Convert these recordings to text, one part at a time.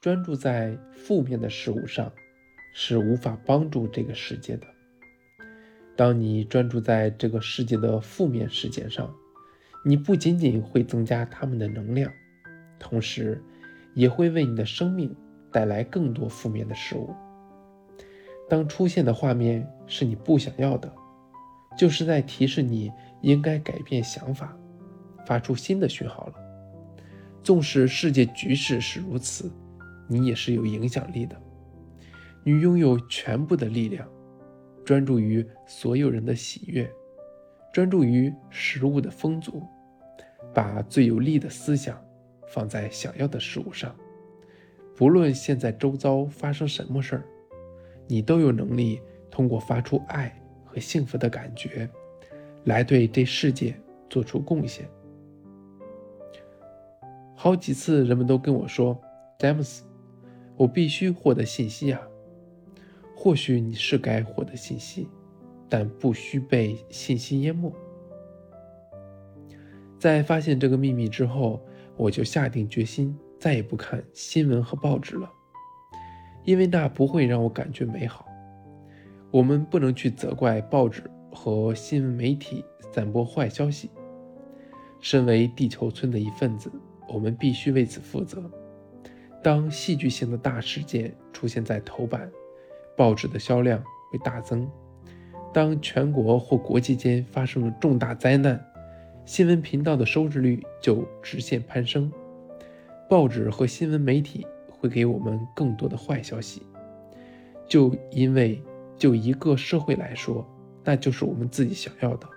专注在负面的事物上，是无法帮助这个世界的。当你专注在这个世界的负面事件上，你不仅仅会增加他们的能量，同时也会为你的生命带来更多负面的事物。当出现的画面是你不想要的，就是在提示你应该改变想法，发出新的讯号了。纵使世界局势是如此，你也是有影响力的。你拥有全部的力量，专注于所有人的喜悦。专注于食物的丰足，把最有利的思想放在想要的事物上。不论现在周遭发生什么事儿，你都有能力通过发出爱和幸福的感觉，来对这世界做出贡献。好几次，人们都跟我说：“詹姆斯，我必须获得信息啊。”或许你是该获得信息。但不需被信息淹没。在发现这个秘密之后，我就下定决心再也不看新闻和报纸了，因为那不会让我感觉美好。我们不能去责怪报纸和新闻媒体散播坏消息。身为地球村的一份子，我们必须为此负责。当戏剧性的大事件出现在头版，报纸的销量会大增。当全国或国际间发生了重大灾难，新闻频道的收视率就直线攀升。报纸和新闻媒体会给我们更多的坏消息，就因为就一个社会来说，那就是我们自己想要的。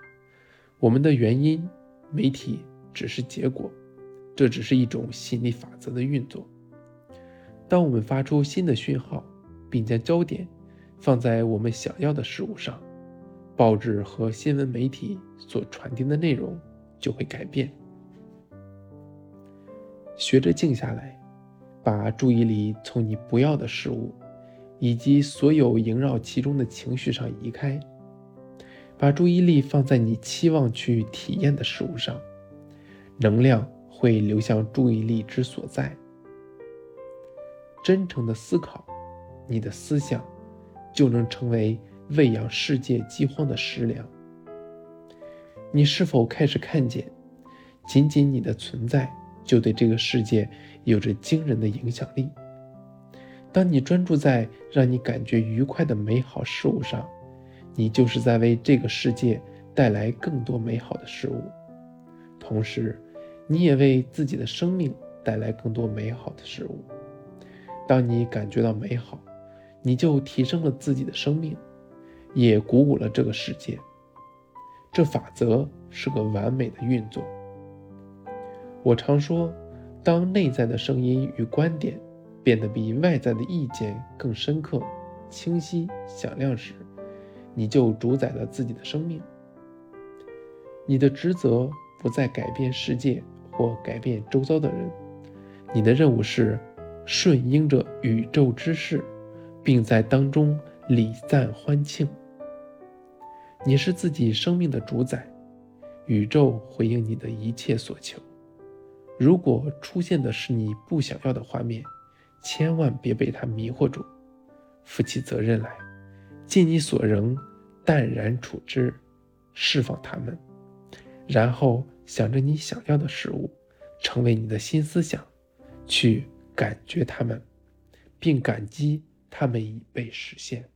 我们的原因，媒体只是结果，这只是一种心理法则的运作。当我们发出新的讯号，并将焦点放在我们想要的事物上。报纸和新闻媒体所传递的内容就会改变。学着静下来，把注意力从你不要的事物以及所有萦绕其中的情绪上移开，把注意力放在你期望去体验的事物上，能量会流向注意力之所在。真诚的思考，你的思想就能成为。喂养世界饥荒的食粮。你是否开始看见，仅仅你的存在就对这个世界有着惊人的影响力？当你专注在让你感觉愉快的美好事物上，你就是在为这个世界带来更多美好的事物。同时，你也为自己的生命带来更多美好的事物。当你感觉到美好，你就提升了自己的生命。也鼓舞了这个世界。这法则是个完美的运作。我常说，当内在的声音与观点变得比外在的意见更深刻、清晰、响亮时，你就主宰了自己的生命。你的职责不再改变世界或改变周遭的人，你的任务是顺应着宇宙之势，并在当中礼赞欢庆。你是自己生命的主宰，宇宙回应你的一切所求。如果出现的是你不想要的画面，千万别被它迷惑住，负起责任来，尽你所能，淡然处之，释放它们，然后想着你想要的事物，成为你的新思想，去感觉他们，并感激他们已被实现。